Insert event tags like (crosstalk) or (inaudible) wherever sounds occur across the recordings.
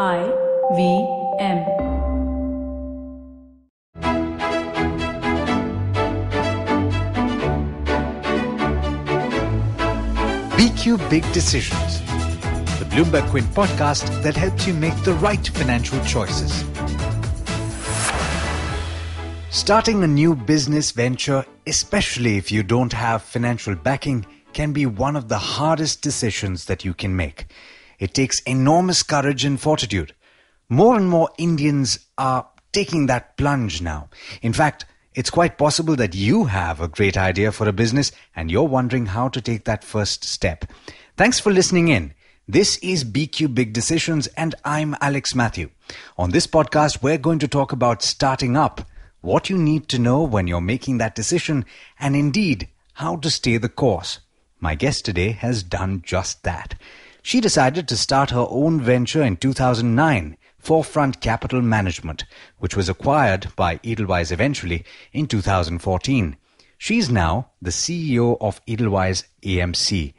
I V M. BQ Big Decisions, the Bloomberg Quint podcast that helps you make the right financial choices. Starting a new business venture, especially if you don't have financial backing, can be one of the hardest decisions that you can make. It takes enormous courage and fortitude. More and more Indians are taking that plunge now. In fact, it's quite possible that you have a great idea for a business and you're wondering how to take that first step. Thanks for listening in. This is BQ Big Decisions and I'm Alex Matthew. On this podcast, we're going to talk about starting up, what you need to know when you're making that decision, and indeed, how to stay the course. My guest today has done just that. She decided to start her own venture in 2009, Forefront Capital Management, which was acquired by Edelweiss eventually in 2014. She's now the CEO of Edelweiss AMC.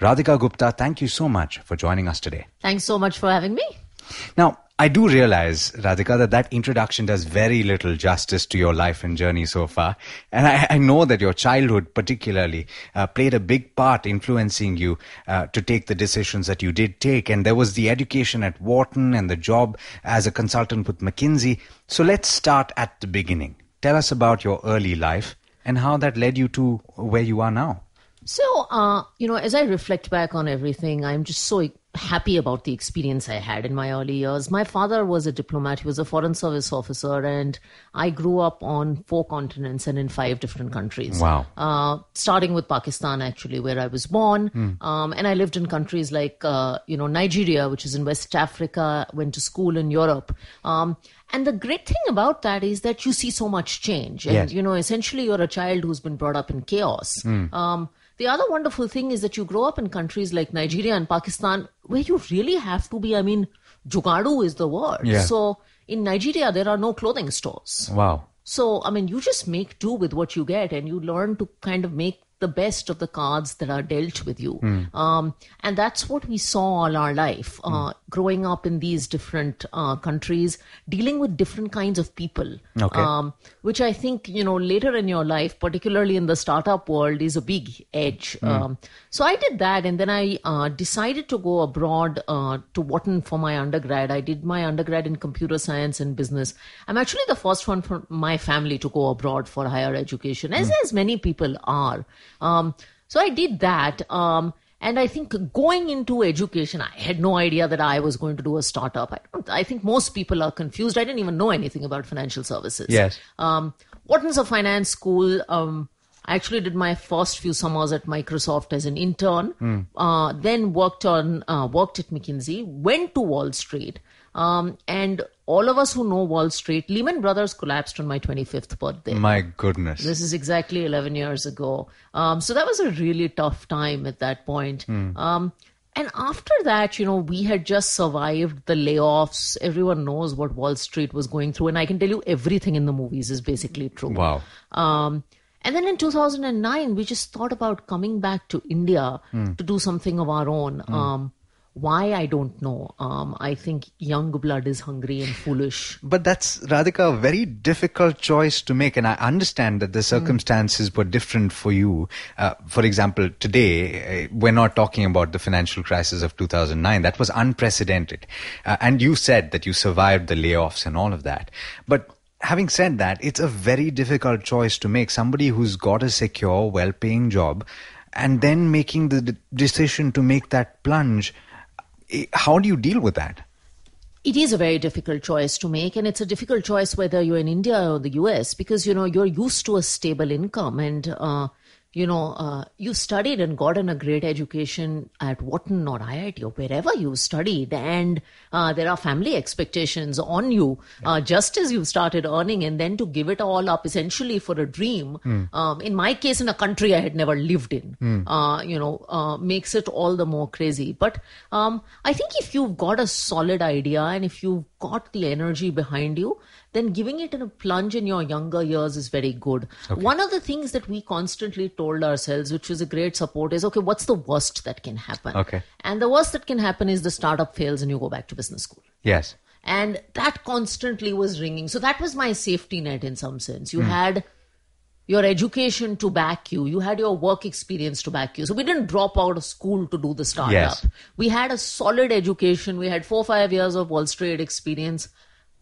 Radhika Gupta, thank you so much for joining us today. Thanks so much for having me. Now, I do realize, Radhika, that that introduction does very little justice to your life and journey so far. And I, I know that your childhood, particularly, uh, played a big part influencing you uh, to take the decisions that you did take. And there was the education at Wharton and the job as a consultant with McKinsey. So let's start at the beginning. Tell us about your early life and how that led you to where you are now. So, uh, you know, as I reflect back on everything, I'm just so happy about the experience I had in my early years. My father was a diplomat, he was a foreign service officer, and I grew up on four continents and in five different countries. Wow. Uh, starting with Pakistan, actually, where I was born. Hmm. Um, and I lived in countries like, uh, you know, Nigeria, which is in West Africa, went to school in Europe. Um, and the great thing about that is that you see so much change. And, Yes. you know, essentially you're a child who's been brought up in chaos. Um, the other wonderful thing is that you grow up in countries like Nigeria and Pakistan where you really have to be, I mean, jugadu is the word. Yeah. So in Nigeria, there are no clothing stores. Wow. So, I mean, you just make do with what you get and you learn to kind of make the best of the cards that are dealt with you. Um, and that's what we saw all our life, uh, growing up in these different uh, countries, dealing with different kinds of people. Okay. Um, which I think, you know, later in your life, particularly in the startup world, is a big edge. Um, so I did that and then I uh, decided to go abroad uh, to Wharton for my undergrad. I did my undergrad in computer science and business. I'm actually the first one from my family to go abroad for higher education, as, as many people are. Um, so I did that. Um, and I think going into education, I had no idea that I was going to do a startup. I, don't, I think most people are confused. I didn't even know anything about financial services. Yes. Um, Wharton's a finance school. Um, I actually did my first few summers at Microsoft as an intern. Uh, then worked on uh, worked at McKinsey. Went to Wall Street. Um, and all of us who know Wall Street, Lehman Brothers collapsed on my 25th birthday. My goodness. This is exactly 11 years ago. Um, so that was a really tough time at that point. Um, and after that, you know, we had just survived the layoffs. Everyone knows what Wall Street was going through. And I can tell you everything in the movies is basically true. Wow. Um, and then in 2009, we just thought about coming back to India to do something of our own. Um, why, I don't know. Um, I think young blood is hungry and foolish. But that's Radhika a very difficult choice to make, and I understand that the Mm. circumstances were different for you. Uh, for example, today uh, we're not talking about the financial crisis of 2009. That was unprecedented, uh, and you said that you survived the layoffs and all of that. But having said that, it's a very difficult choice to make. Somebody who's got a secure, well-paying job, and then making the d- decision to make that plunge. How do you deal with that? It is a very difficult choice to make, and it's a difficult choice whether you're in India or the US because you know you're used to a stable income, and uh, you know uh, you studied and gotten a great education at Wharton or IIT or wherever you studied, and uh, there are family expectations on you uh, just as you've started earning, and then to give it all up essentially for a dream. Um, in my case, in a country I had never lived in, uh, you know, uh, makes it all the more crazy. But um, I think if you've got a solid idea and if you've got the energy behind you, then giving it in a plunge in your younger years is very good. One of the things that we constantly told ourselves, which was a great support, is okay, what's the worst that can happen? Okay. And the worst that can happen is the startup fails and you go back to business school. Yes. And that constantly was ringing. So that was my safety net in some sense. You Hmm. had your education to back you, you had your work experience to back you. So we didn't drop out of school to do the startup. Yes. We had a solid education, we had four, five years of Wall Street experience.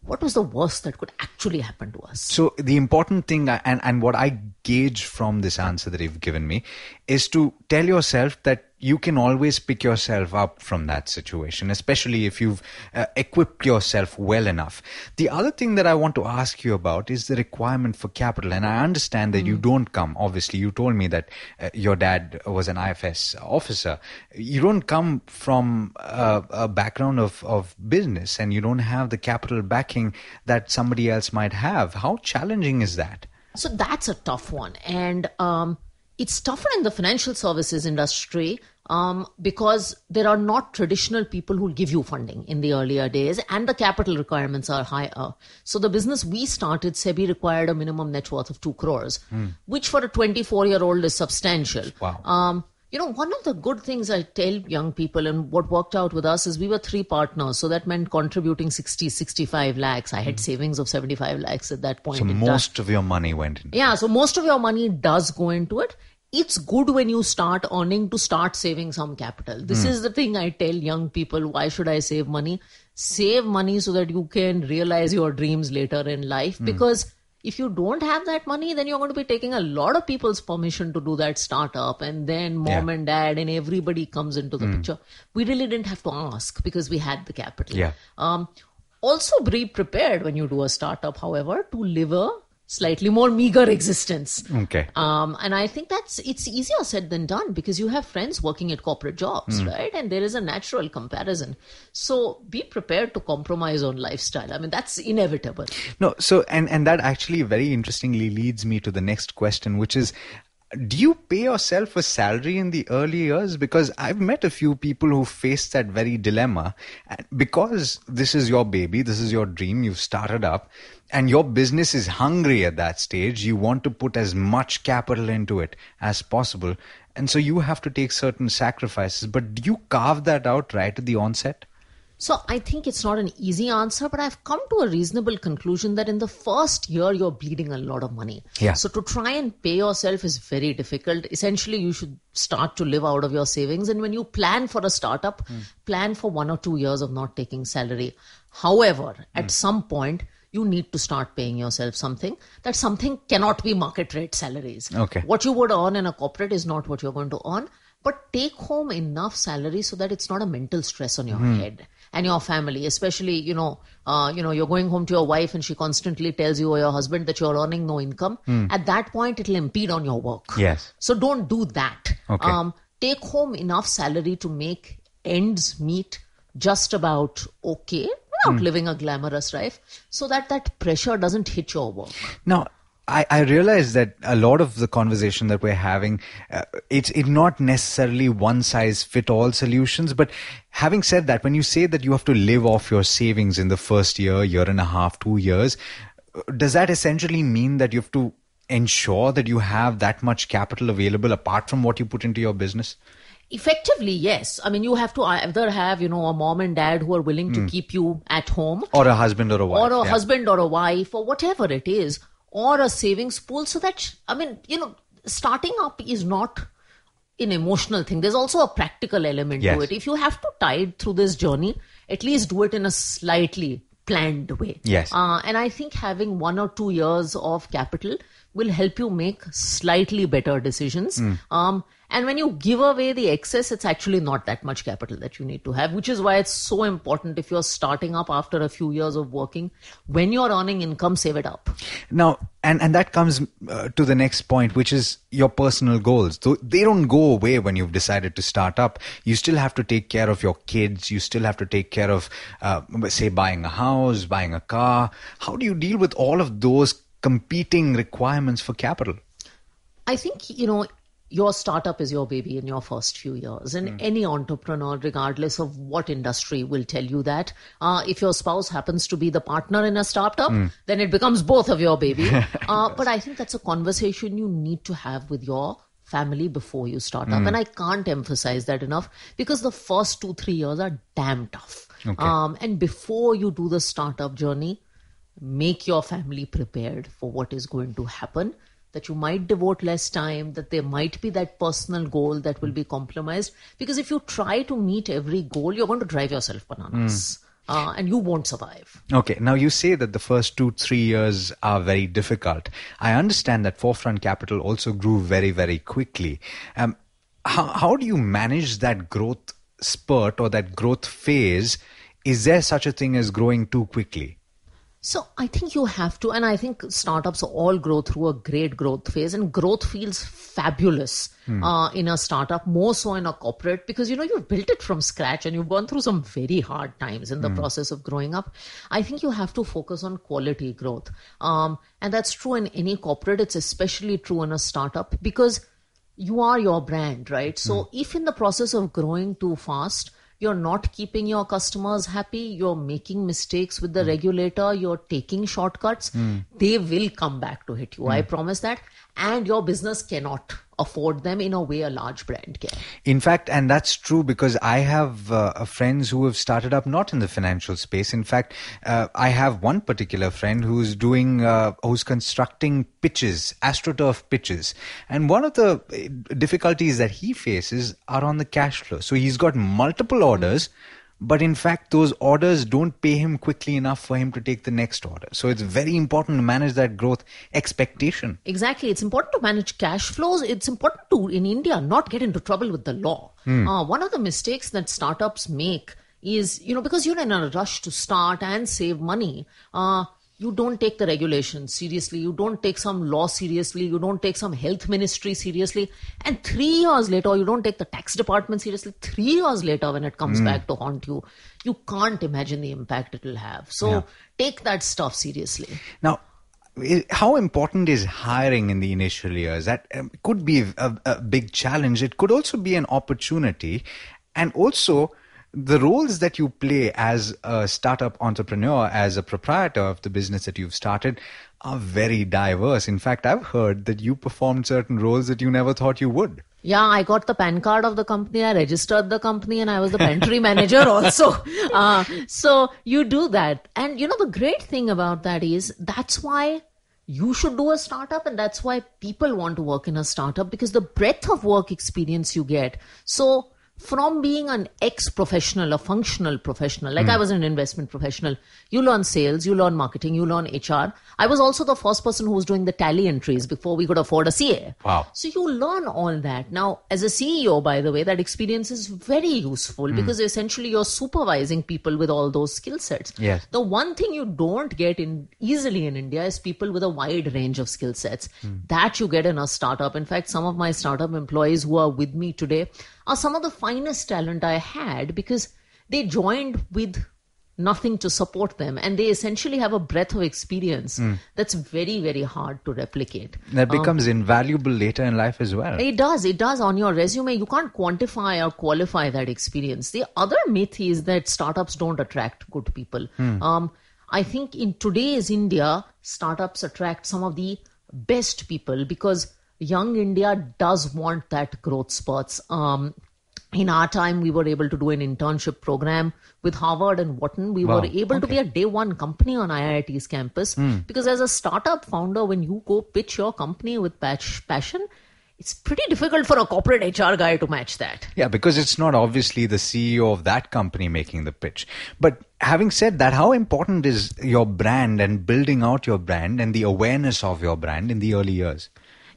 What was the worst that could actually happen to us? So the important thing, and and what I gauge from this answer that you've given me, is to tell yourself that you can always pick yourself up from that situation, especially if you've uh, equipped yourself well enough. The other thing that I want to ask you about is the requirement for capital, and I understand that you don't come. Obviously, you told me that uh, your dad was an IFS officer. You don't come from uh, a background of of business, and you don't have the capital backing that somebody else might have. How challenging is that? So that's a tough one. And um, it's tougher in the financial services industry um, because there are not traditional people who give you funding in the earlier days, and the capital requirements are higher. So the business we started, SEBI required a minimum net worth of two crores, which for a 24 year old is substantial. Wow. Um, you know, one of the good things I tell young people and what worked out with us is we were three partners. So that meant contributing 60, 65 lakhs. I had savings of 75 lakhs at that point. So time. most of your money went in. Yeah, so most of your money does go into it. It's good when you start earning to start saving some capital. This is the thing I tell young people why should I save money? Save money so that you can realize your dreams later in life because if you don't have that money, then you're going to be taking a lot of people's permission to do that startup, and then mom Yeah. and dad and everybody comes into the picture. We really didn't have to ask because we had the capital. Yeah. Um, also, be prepared when you do a startup, however, to live a slightly more meager existence. Okay. Um, and I think that's it's easier said than done because you have friends working at corporate jobs, right? And there is a natural comparison. So be prepared to compromise on lifestyle. I mean, that's inevitable. No, so and and that actually very interestingly leads me to the next question, which is. Do you pay yourself a salary in the early years? Because I've met a few people who face that very dilemma. And because this is your baby, this is your dream, you've started up, and your business is hungry at that stage, you want to put as much capital into it as possible. And so you have to take certain sacrifices. But do you carve that out right at the onset? So I think it's not an easy answer, but I've come to a reasonable conclusion that in the first year you're bleeding a lot of money. Yeah. So to try and pay yourself is very difficult. Essentially, you should start to live out of your savings. And when you plan for a startup, hmm. plan for one or two years of not taking salary. However, hmm. at some point, you need to start paying yourself something. That something cannot be market rate salaries. Okay. What you would earn in a corporate is not what you're going to earn. But take home enough salary so that it's not a mental stress on your hmm. head and your family. Especially, you know, uh, you know, you're going home to your wife and she constantly tells you or your husband that you're earning no income. At that point, it'll impede on your work. Yes. So don't do that. Okay. Um, take home enough salary to make ends meet just about okay without living a glamorous life so that that pressure doesn't hit your work. Now, I, I realize that a lot of the conversation that we're having, uh, it's it not necessarily one size fit all solutions. But having said that, when you say that you have to live off your savings in the first year, year and a half, two years, uh, does that essentially mean that you have to ensure that you have that much capital available apart from what you put into your business? Effectively, yes. I mean, you have to either have, you know, a mom and dad who are willing to keep you at home, Or a husband or a wife? or a yeah. husband or a wife, or whatever it is, or a savings pool. So that, I mean, you know, starting up is not an emotional thing. There's also a practical element Yes. to it. If you have to tide through this journey, at least do it in a slightly planned way. Yes. Uh, and I think having one or two years of capital will help you make slightly better decisions. Hmm. Um, and when you give away the excess, it's actually not that much capital that you need to have, which is why it's so important if you're starting up after a few years of working, when you're earning income, save it up. Now, and and that comes uh, to the next point, which is your personal goals. So they don't go away when you've decided to start up. You still have to take care of your kids. You still have to take care of, uh, say, buying a house, buying a car. How do you deal with all of those competing requirements for capital? I think, you know, your startup is your baby in your first few years. And any entrepreneur, regardless of what industry, will tell you that. Uh, if your spouse happens to be the partner in a startup, then it becomes both of your baby. (laughs) uh, but I think that's a conversation you need to have with your family before you start up. And I can't emphasize that enough because the first two, three years are damn tough. Okay. Um, and before you do the startup journey, make your family prepared for what is going to happen. That you might devote less time, that there might be that personal goal that will be compromised. Because if you try to meet every goal, you're going to drive yourself bananas. Uh, and you won't survive. Okay, now you say that the first two, three years are very difficult. I understand that Forefront Capital also grew very, very quickly. Um, how, how do you manage that growth spurt or that growth phase? Is there such a thing as growing too quickly? So I think you have to, and I think startups all grow through a great growth phase, and growth feels fabulous uh, in a startup, more so in a corporate, because you know you've built it from scratch and you've gone through some very hard times in the process of growing up. I think you have to focus on quality growth, um, and that's true in any corporate. It's especially true in a startup because you are your brand, right? So if in the process of growing too fast, you're not keeping your customers happy, you're making mistakes with the hmm. regulator, you're taking shortcuts, hmm. they will come back to hit you. I hmm. promise that. And your business cannot afford them in a way a large brand can. In fact, and that's true because I have uh, friends who have started up not in the financial space. In fact, uh, I have one particular friend who's doing, uh, who's constructing pitches, astroturf pitches. And one of the uh, difficulties that he faces are on the cash flow. So he's got multiple orders. But in fact, those orders don't pay him quickly enough for him to take the next order. So it's very important to manage that growth expectation. Exactly. It's important to manage cash flows. It's important to, in India, not get into trouble with the law. Uh, one of the mistakes that startups make is, you know, because you're in a rush to start and save money, uh, you don't take the regulations seriously. You don't take some law seriously. You don't take some health ministry seriously. And three years later, you don't take the tax department seriously. Three years later, when it comes back to haunt you, you can't imagine the impact it will have. So take that stuff seriously. Now, how important is hiring in the initial years? That um, could be a, a big challenge. It could also be an opportunity. And also, the roles that you play as a startup entrepreneur, as a proprietor of the business that you've started, are very diverse. In fact, I've heard that you performed certain roles that you never thought you would. Yeah, I got the PAN card of the company. I registered the company and I was the pantry (laughs) manager also. (laughs) Uh, so you do that. And you know, the great thing about that is that's why you should do a startup and that's why people want to work in a startup because the breadth of work experience you get. So from being an ex professional, a functional professional, like hmm. I was an investment professional, you learn sales, you learn marketing, you learn HR. I was also the first person who was doing the tally entries before we could afford a CA. Wow. So you learn all that. Now, as a CEO, by the way, that experience is very useful hmm. because essentially you're supervising people with all those skill sets. Yes. The one thing you don't get in easily in India is people with a wide range of skill sets. Hmm. That you get in a startup. In fact, some of my startup employees who are with me today are some of the finest talent I had because they joined with nothing to support them and they essentially have a breadth of experience hmm. that's very very hard to replicate That um, becomes invaluable later in life as well. it does. It does. On your resume, you can't quantify or qualify that experience. The other myth is that startups don't attract good people. Hmm. Um, I think in today's India, startups attract some of the best people because young India does want that growth spurts. Um, in our time, we were able to do an internship program with Harvard and Wharton. We Wow. were able to be a day one company on IIT's campus because as a startup founder, when you go pitch your company with passion, it's pretty difficult for a corporate HR guy to match that. Yeah, because it's not obviously the CEO of that company making the pitch. But having said that, how important is your brand and building out your brand and the awareness of your brand in the early years?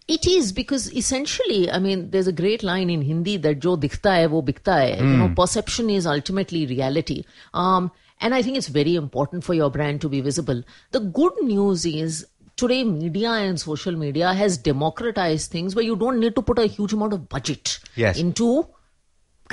It is because essentially, I mean, there's a great line in Hindi that jo dikhta hai wo bikta hai. You know, perception is ultimately reality. Um, and I think it's very important for your brand to be visible. The good news is today media and social media has democratized things where you don't need to put a huge amount of budget Yes. into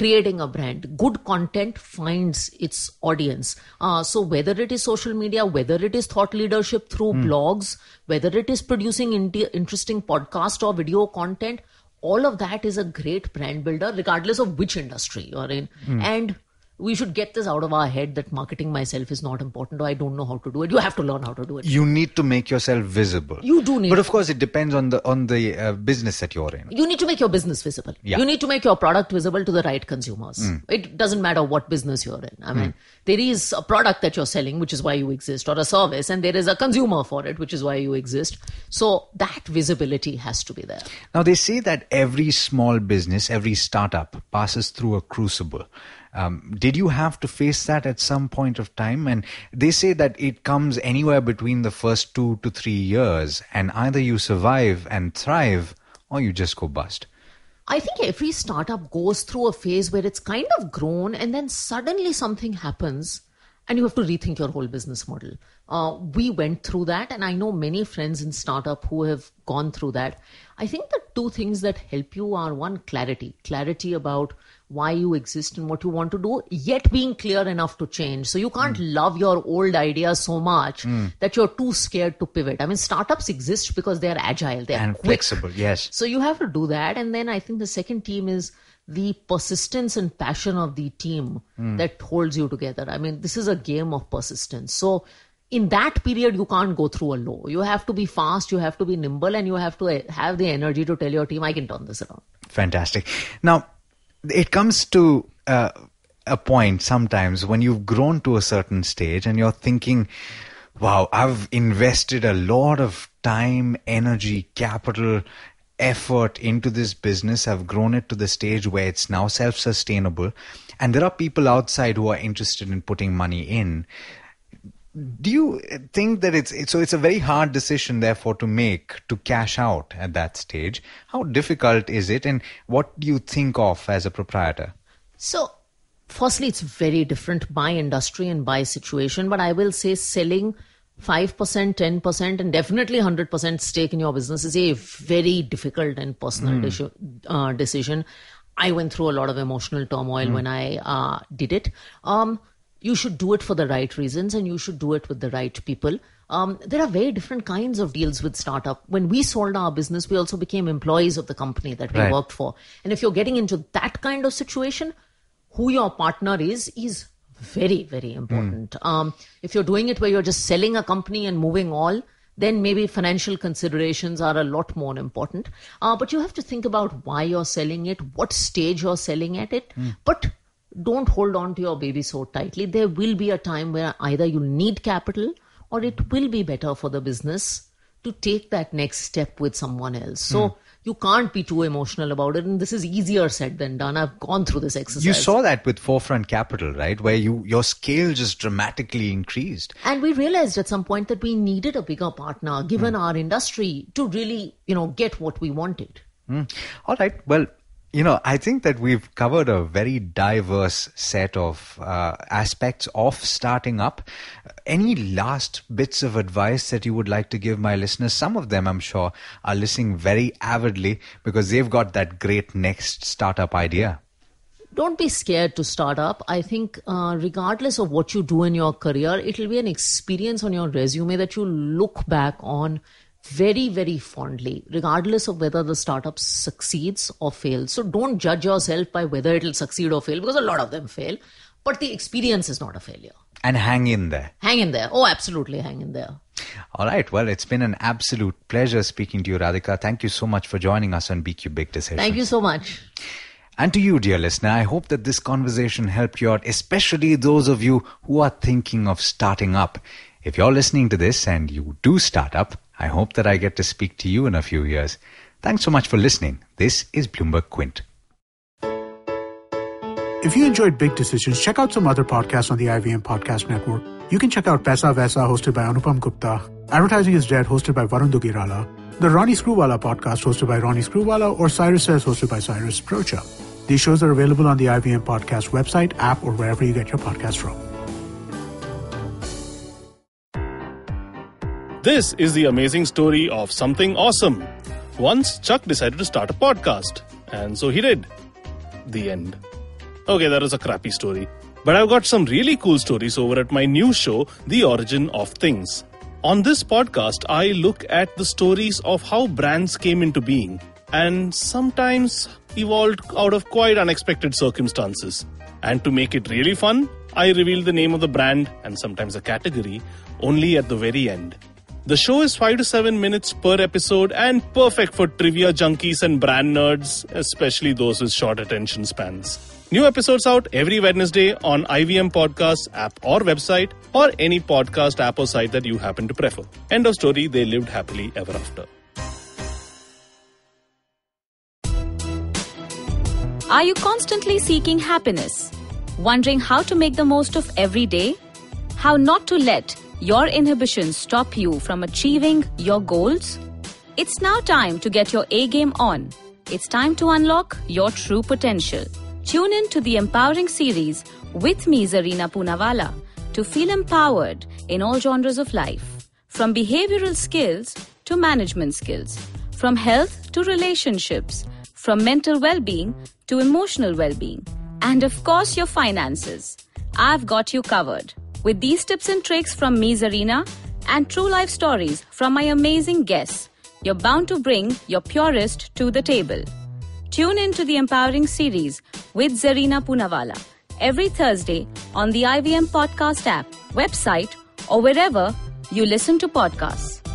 creating a brand. Good content finds its audience. Uh, so whether it is social media, whether it is thought leadership through blogs, whether it is producing inti- interesting podcast or video content, all of that is a great brand builder, regardless of which industry you're in. And we should get this out of our head that marketing myself is not important or I don't know how to do it. You have to learn how to do it. You need to make yourself visible. You do need But of course, it depends on the on the uh, business that you're in. you need to make your business visible. Yeah. You need to make your product visible to the right consumers. It doesn't matter what business you're in. I mean, there is a product that you're selling, which is why you exist, or a service, and there is a consumer for it, which is why you exist. So that visibility has to be there. Now, they say that every small business, every startup passes through a crucible. Um, did you have to face that at some point of time? And they say that it comes anywhere between the first two to three years, and either you survive and thrive or you just go bust. I think every startup goes through a phase where it's kind of grown and then suddenly something happens and you have to rethink your whole business model. Uh, we went through that, and I know many friends in startup who have gone through that. I think the two things that help you are one, clarity. Clarity about why you exist and what you want to do, yet being clear enough to change. So you can't hmm. love your old idea so much hmm. that you're too scared to pivot. I mean, startups exist because they're agile, they're And quick. flexible, yes. So you have to do that. And then I think the second team is the persistence and passion of the team hmm. that holds you together. I mean, this is a game of persistence. So in that period, you can't go through a low. You have to be fast, you have to be nimble, and you have to uh, have the energy to tell your team, I can turn this around. Fantastic. Now, it comes to uh, a point sometimes when you've grown to a certain stage and you're thinking, wow, I've invested a lot of time, energy, capital, effort into this business. I've grown it to the stage where it's now self sustainable. And there are people outside who are interested in putting money in do you think that it's, it's so it's a very hard decision therefore to make to cash out at that stage how difficult is it and what do you think of as a proprietor So, firstly, it's very different by industry and by situation, but I will say selling 5%, 10%, and definitely 100% stake in your business is a very difficult and personal deci- uh, decision. I went through a lot of emotional turmoil when I uh, did it. Um, you should do it for the right reasons and you should do it with the right people. Um, there are very different kinds of deals with startup. When we sold our business, we also became employees of the company that we Right. worked for. And if you're getting into that kind of situation, who your partner is is very very important um, if you're doing it where you're just selling a company and moving all then maybe financial considerations are a lot more important uh, but you have to think about why you're selling it what stage you're selling at it but don't hold on to your baby so tightly. There will be a time where either you need capital or it will be better for the business to take that next step with someone else. So hmm. you can't be too emotional about it. And this is easier said than done. I've gone through this exercise. you saw that with forefront capital right? Where you your scale just dramatically increased. And we realized at some point that we needed a bigger partner given hmm. our industry to really you know get what we wanted. Hmm. All right. Well, you know, I think that we've covered a very diverse set of uh, aspects of starting up. Any last bits of advice that you would like to give my listeners? Some of them, I'm sure, are listening very avidly because they've got that great next startup idea. don't be scared to start up. I think, uh, regardless of what you do in your career, it'll be an experience on your resume that you look back on very, very fondly, regardless of whether the startup succeeds or fails. So don't judge yourself by whether it'll succeed or fail because a lot of them fail, but the experience is not a failure. And hang in there. Hang in there. Oh, absolutely hang in there. All right. Well, it's been an absolute pleasure speaking to you, Radhika. Thank you so much for joining us on BQ Big Decisions. Thank you so much. And to you, dear listener, I hope that this conversation helped you out, especially those of you who are thinking of starting up. If you're listening to this and you do start up, I hope that I get to speak to you in a few years. Thanks so much for listening. This is Bloomberg Quint. If you enjoyed Big Decisions, check out some other podcasts on the IVM Podcast Network. You can check out Paisa Vaisa, hosted by Anupam Gupta, Advertising is Dead, hosted by Varun Duggirala, the Ronnie Screwvala podcast, hosted by Ronnie Screwvala, or Cyrus Says, hosted by Cyrus Broacha. These shows are available on the IVM Podcast website, app, or wherever you get your podcasts from. This is the amazing story of something awesome. Once Chuck decided to start a podcast, and so he did. The end. Okay, that was a crappy story. But I've got some really cool stories over at my new show, The Origin of Things. On this podcast, I look at the stories of how brands came into being and sometimes evolved out of quite unexpected circumstances. And to make it really fun, I reveal the name of the brand and sometimes a category only at the very end. The show is 5 to 7 minutes per episode and perfect for trivia junkies and brand nerds, especially those with short attention spans. New episodes out every Wednesday on IVM Podcast app or website or any podcast app or site that you happen to prefer. End of story, they lived happily ever after. Are you constantly seeking happiness? Wondering how to make the most of every day? How not to let your inhibitions stop you from achieving your goals? It's now time to get your A game on. It's time to unlock your true potential. Tune in to the Empowering series with me, Zarina Poonawalla, to feel empowered in all genres of life. From behavioral skills to management skills, from health to relationships, from mental well being to emotional well being, and of course, your finances. I've got you covered. With these tips and tricks from me, Zarina, and true life stories from my amazing guests, you're bound to bring your purest to the table. Tune in to the Empowering series with Zarina Poonawalla every Thursday on the IVM Podcast app, website, or wherever you listen to podcasts.